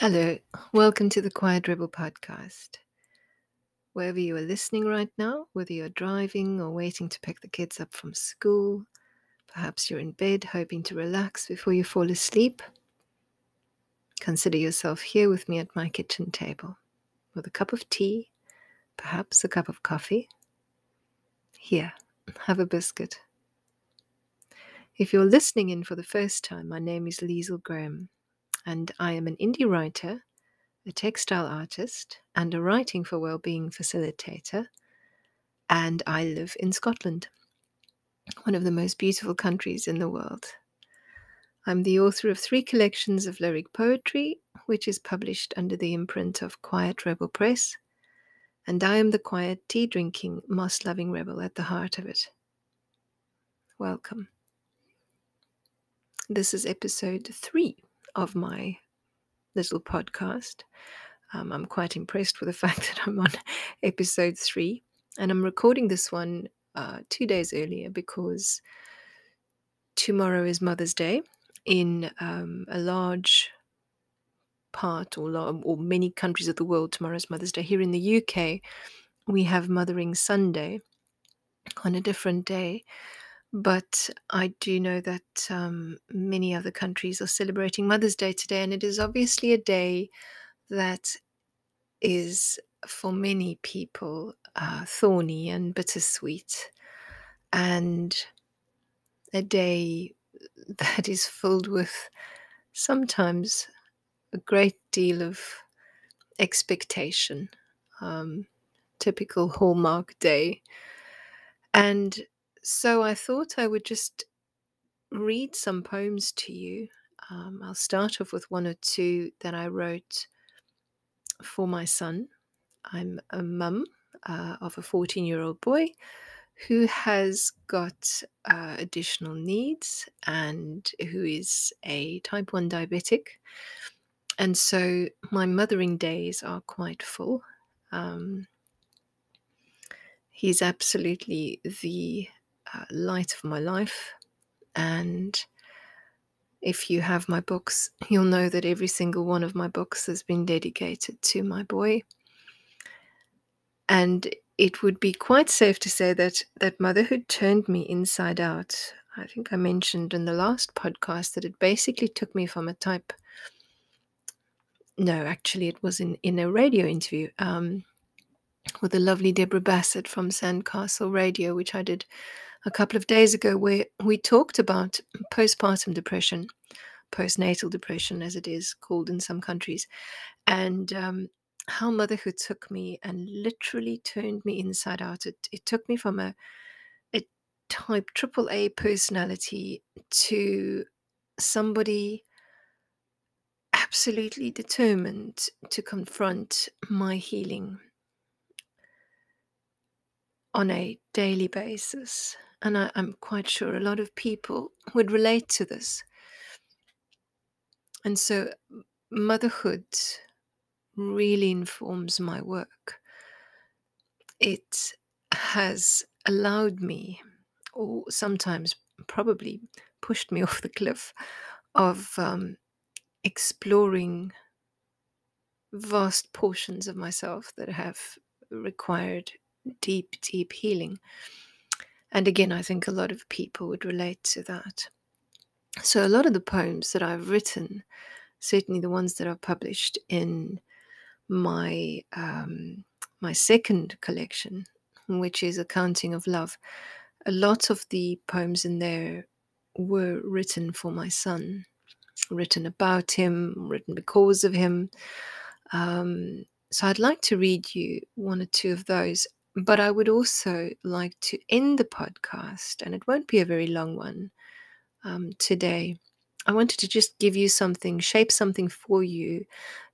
Hello, welcome to the Quiet Rebel podcast. Wherever you are listening right now, whether you're driving or waiting to pick the kids up from school, perhaps you're in bed hoping to relax before you fall asleep, consider yourself here with me at my kitchen table with a cup of tea, perhaps a cup of coffee. Here, have a biscuit. If you're listening in for the first time, my name is Liesl Graham and I am an indie writer, a textile artist, and a writing for well-being facilitator. And I live in Scotland, one of the most beautiful countries in the world. I'm the author of three collections of lyric poetry, which is published under the imprint of Quiet Rebel Press, and I am the quiet tea drinking, moss loving rebel at the heart of it. Welcome. This is episode three of my little podcast. Um, I'm quite impressed with the fact that I'm on episode three, and I'm recording this one uh, two days earlier because tomorrow is Mother's Day in um, a large part or, or many countries of the world. Tomorrow is Mother's Day. Here in the UK, we have Mothering Sunday on a different day. But I do know that um, many other countries are celebrating Mother's Day today, and it is obviously a day that is for many people uh, thorny and bittersweet, and a day that is filled with sometimes a great deal of expectation. Um, typical Hallmark day. And so I thought I would just read some poems to you. Um, I'll start off with one or two that I wrote for my son. I'm a mum uh, of a 14 year old boy who has got uh, additional needs and who is a type 1 diabetic. And so my mothering days are quite full. Um, he's absolutely the uh, light of my life. And if you have my books, you'll know that every single one of my books has been dedicated to my boy. And it would be quite safe to say that that motherhood turned me inside out. I think I mentioned in the last podcast that it basically took me from a type. No, actually, it was in, in a radio interview um, with the lovely Deborah Bassett from Sandcastle Radio, which I did a couple of days ago where we talked about postpartum depression, postnatal depression, as it is called in some countries, and um, how motherhood took me and literally turned me inside out. It, it took me from a, a type triple A personality to somebody absolutely determined to confront my healing on a daily basis and I, I'm quite sure a lot of people would relate to this. And so, motherhood really informs my work. It has allowed me, or sometimes probably pushed me off the cliff, of um, exploring vast portions of myself that have required deep, deep healing. And again, I think a lot of people would relate to that. So, a lot of the poems that I've written, certainly the ones that are published in my um, my second collection, which is Accounting of Love, a lot of the poems in there were written for my son, written about him, written because of him. Um, so I'd like to read you one or two of those. But I would also like to end the podcast, and it won't be a very long one um, today. I wanted to just give you something, shape something for you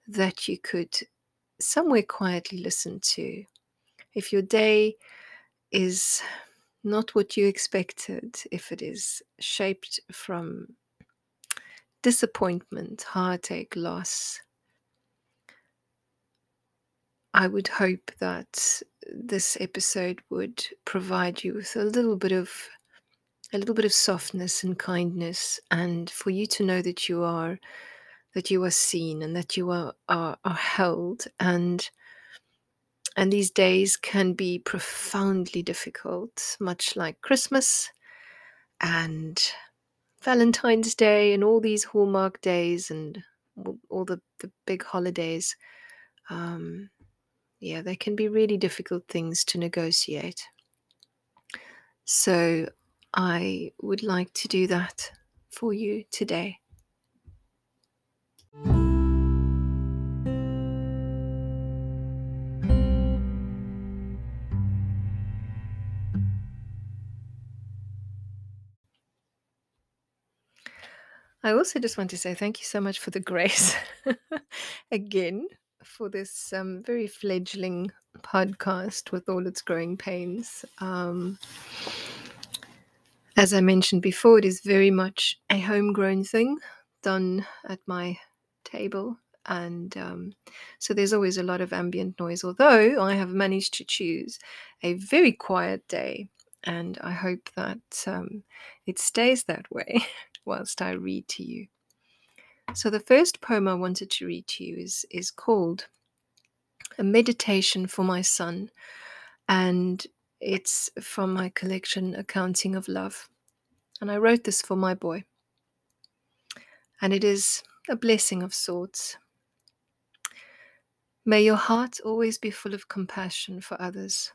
that you could somewhere quietly listen to. If your day is not what you expected, if it is shaped from disappointment, heartache, loss, I would hope that this episode would provide you with a little bit of a little bit of softness and kindness and for you to know that you are that you are seen and that you are, are, are held and and these days can be profoundly difficult, much like Christmas and Valentine's Day and all these hallmark days and all the, the big holidays. Um, yeah, they can be really difficult things to negotiate. So I would like to do that for you today. I also just want to say thank you so much for the grace again for this um, very fledgling podcast with all its growing pains. Um, as I mentioned before, it is very much a homegrown thing done at my table. And um, so there's always a lot of ambient noise, although I have managed to choose a very quiet day. And I hope that um, it stays that way whilst I read to you. So the first poem I wanted to read to you is, is called A Meditation for My Son, and it's from my collection Accounting of Love. And I wrote this for my boy. And it is a blessing of sorts. May your heart always be full of compassion for others,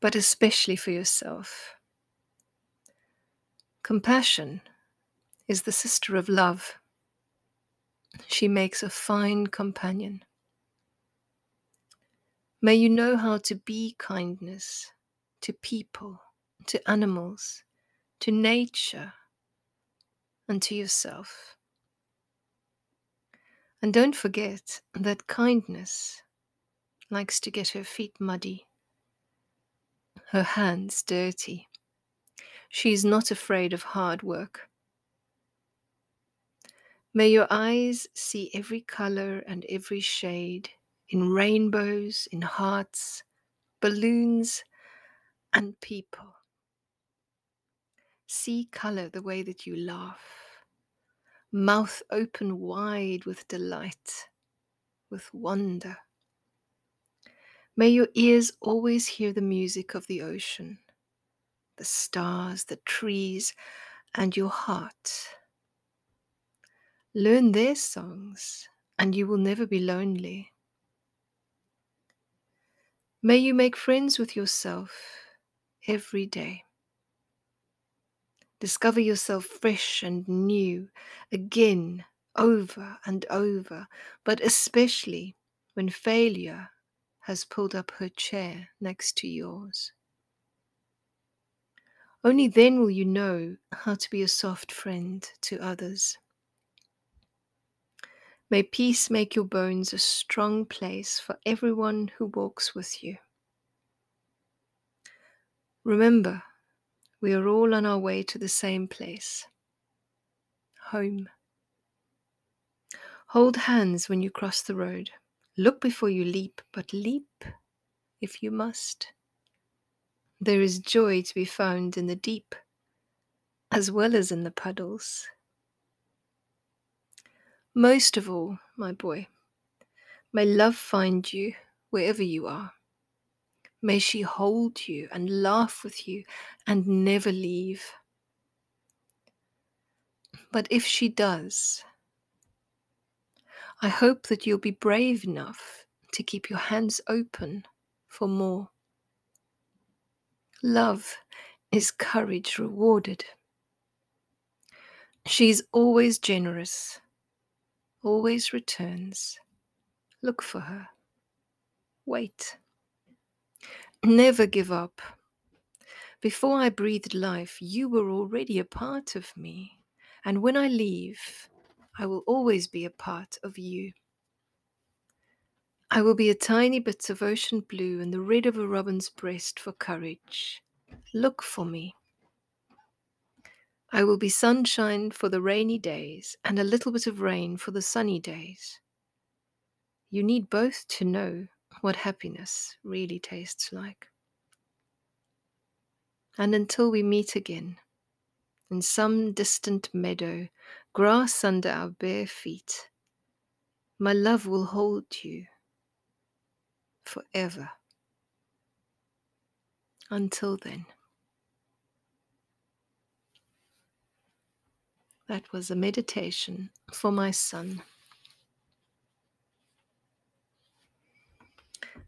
but especially for yourself. Compassion is the sister of love. She makes a fine companion. May you know how to be kindness to people, to animals, to nature, and to yourself. And don't forget that kindness likes to get her feet muddy, her hands dirty. She is not afraid of hard work. May your eyes see every color and every shade in rainbows, in hearts, balloons, and people. See color the way that you laugh, mouth open wide with delight, with wonder. May your ears always hear the music of the ocean the stars, the trees, and your heart. Learn their songs, and you will never be lonely. May you make friends with yourself every day. Discover yourself fresh and new again, over and over, but especially when failure has pulled up her chair next to yours. Only then will you know how to be a soft friend to others. May peace make your bones a strong place for everyone who walks with you. Remember, we are all on our way to the same place home. Hold hands when you cross the road. Look before you leap, but leap if you must. There is joy to be found in the deep, as well as in the puddles. Most of all, my boy, may love find you wherever you are. May she hold you and laugh with you and never leave. But if she does, I hope that you'll be brave enough to keep your hands open for more. Love is courage rewarded. She's always generous, always returns. Look for her. Wait. Never give up. Before I breathed life, you were already a part of me. And when I leave, I will always be a part of you. I will be a tiny bit of ocean blue and the red of a robin's breast for courage. Look for me. I will be sunshine for the rainy days and a little bit of rain for the sunny days. You need both to know what happiness really tastes like. And until we meet again, in some distant meadow, grass under our bare feet. My love will hold you forever. Until then. That was a meditation for my son.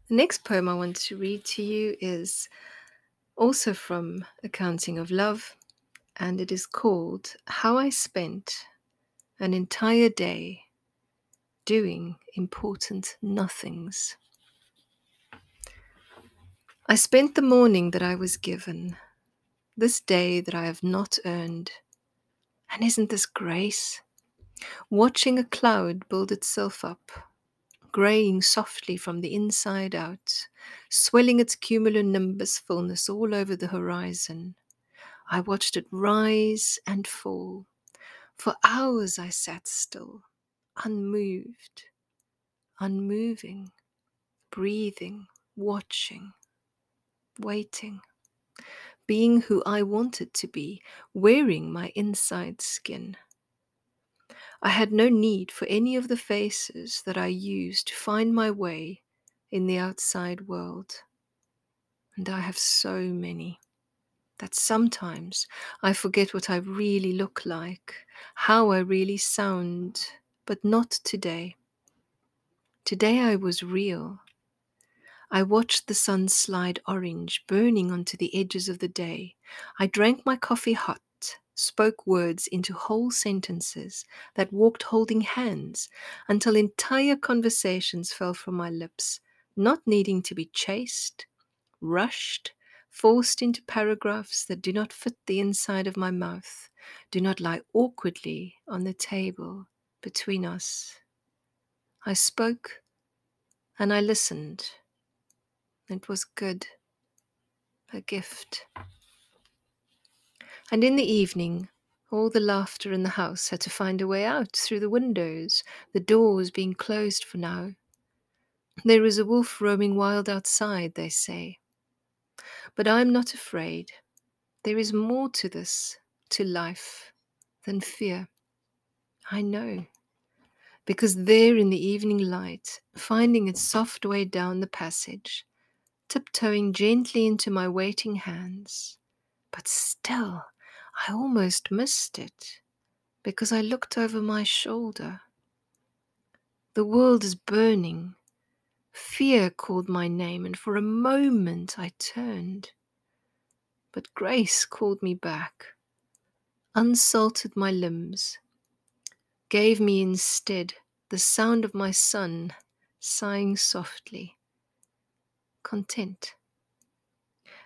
The next poem I want to read to you is also from Accounting of Love, and it is called How I Spent an Entire Day Doing Important Nothings. I spent the morning that I was given, this day that I have not earned. And isn't this grace? Watching a cloud build itself up graying softly from the inside out, swelling its cumulonimbus fullness all over the horizon. I watched it rise and fall. For hours I sat still, unmoved, unmoving, breathing, watching, waiting, being who I wanted to be, wearing my inside skin. I had no need for any of the faces that I used to find my way in the outside world. And I have so many that sometimes I forget what I really look like, how I really sound, but not today. Today I was real. I watched the sun slide orange, burning onto the edges of the day. I drank my coffee hot spoke words into whole sentences that walked holding hands until entire conversations fell from my lips, not needing to be chased, rushed, forced into paragraphs that do not fit the inside of my mouth, do not lie awkwardly on the table between us. I spoke and I listened. It was good, a gift. And in the evening, all the laughter in the house had to find a way out through the windows, the doors being closed for now. There is a wolf roaming wild outside, they say. But I am not afraid. There is more to this, to life, than fear. I know. Because there in the evening light, finding its soft way down the passage, tiptoeing gently into my waiting hands, but still I almost missed it because I looked over my shoulder. The world is burning. Fear called my name, and for a moment I turned. But grace called me back, unsalted my limbs, gave me instead the sound of my son sighing softly, content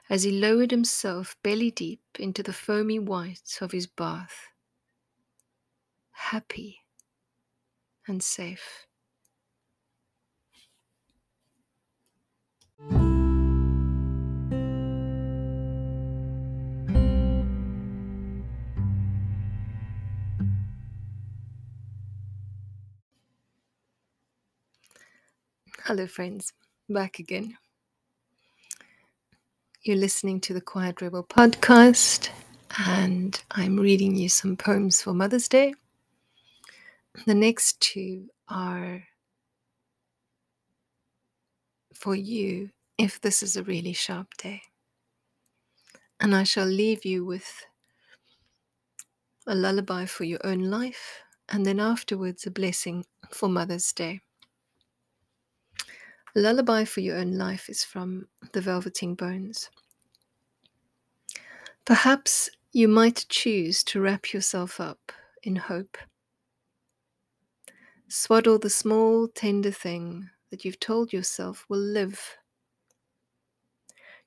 as he lowered himself belly deep into the foamy white of his bath, happy and safe. Hello, friends, back again. You're listening to the Quiet Rebel podcast, and I'm reading you some poems for Mother's Day. The next two are for you if this is a really sharp day. And I shall leave you with a lullaby for your own life, and then afterwards a blessing for Mother's Day. Lullaby for Your Own Life is from The Velveteen Bones. Perhaps you might choose to wrap yourself up in hope. Swaddle the small, tender thing that you've told yourself will live.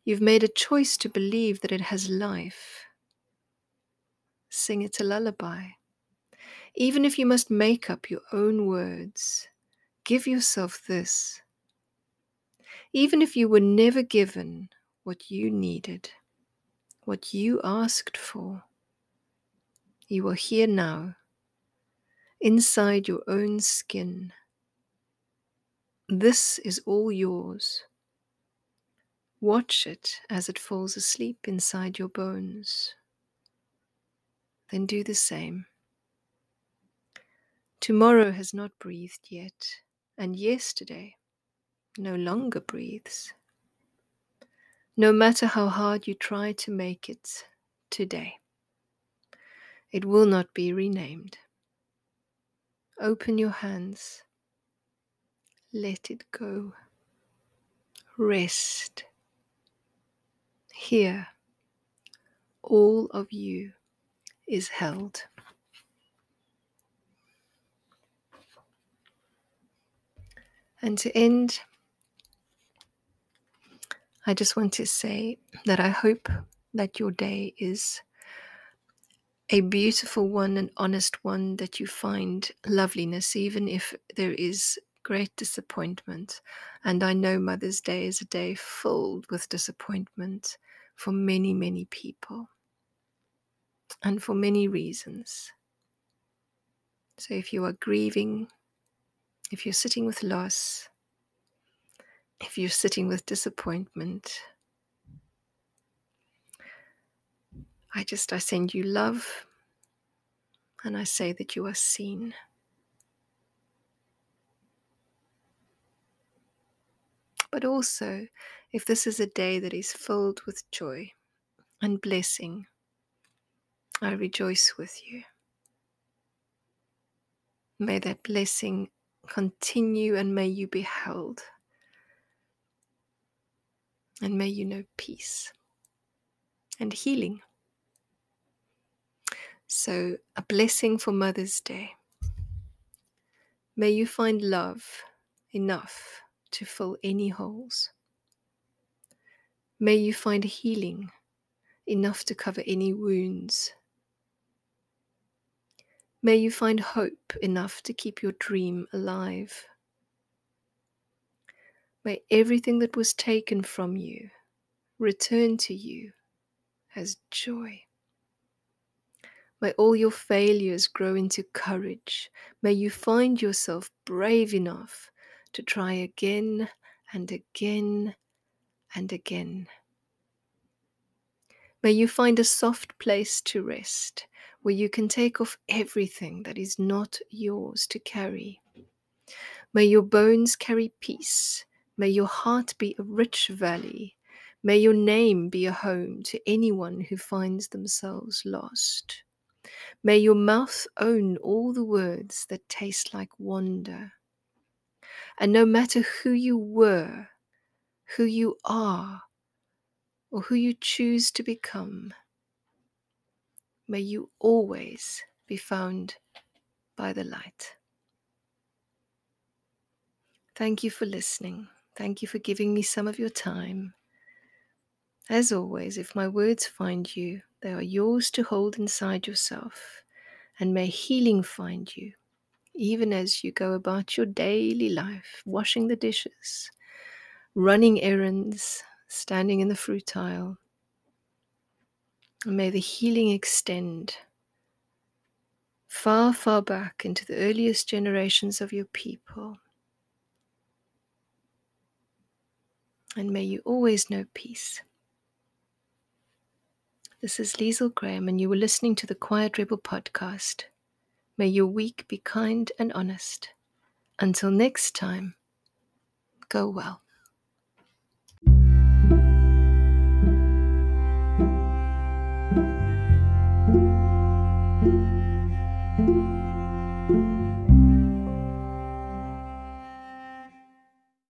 You've made a choice to believe that it has life. Sing it a lullaby. Even if you must make up your own words, give yourself this even if you were never given what you needed, what you asked for. You are here now, inside your own skin. This is all yours. Watch it as it falls asleep inside your bones. then do the same. Tomorrow has not breathed yet, and yesterday no longer breathes. No matter how hard you try to make it today, it will not be renamed. Open your hands, let it go, rest. Here, all of you is held. And to end, I just want to say that I hope that your day is a beautiful one, an honest one, that you find loveliness, even if there is great disappointment. And I know Mother's Day is a day filled with disappointment for many, many people and for many reasons. So if you are grieving, if you're sitting with loss, if you're sitting with disappointment, I just I send you love and I say that you are seen. But also, if this is a day that is filled with joy and blessing, I rejoice with you. May that blessing continue and may you be held. And may you know peace and healing. So, a blessing for Mother's Day. May you find love enough to fill any holes. May you find healing enough to cover any wounds. May you find hope enough to keep your dream alive. May everything that was taken from you return to you as joy. May all your failures grow into courage. May you find yourself brave enough to try again and again and again. May you find a soft place to rest where you can take off everything that is not yours to carry. May your bones carry peace. May your heart be a rich valley. May your name be a home to anyone who finds themselves lost. May your mouth own all the words that taste like wonder. And no matter who you were, who you are, or who you choose to become, may you always be found by the light. Thank you for listening. Thank you for giving me some of your time. As always, if my words find you, they are yours to hold inside yourself, and may healing find you, even as you go about your daily life, washing the dishes, running errands, standing in the fruit aisle, and may the healing extend far, far back into the earliest generations of your people. And may you always know peace. This is Liesl Graham, and you were listening to the Quiet Rebel podcast. May your week be kind and honest. Until next time, go well.